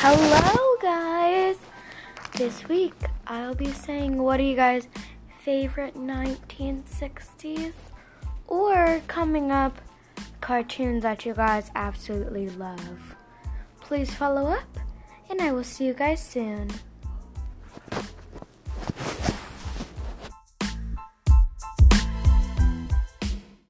Hello, guys. This week I'll be saying what are you guys' favorite 1960s or coming up cartoons that you guys absolutely love. Please follow up, and I will see you guys soon.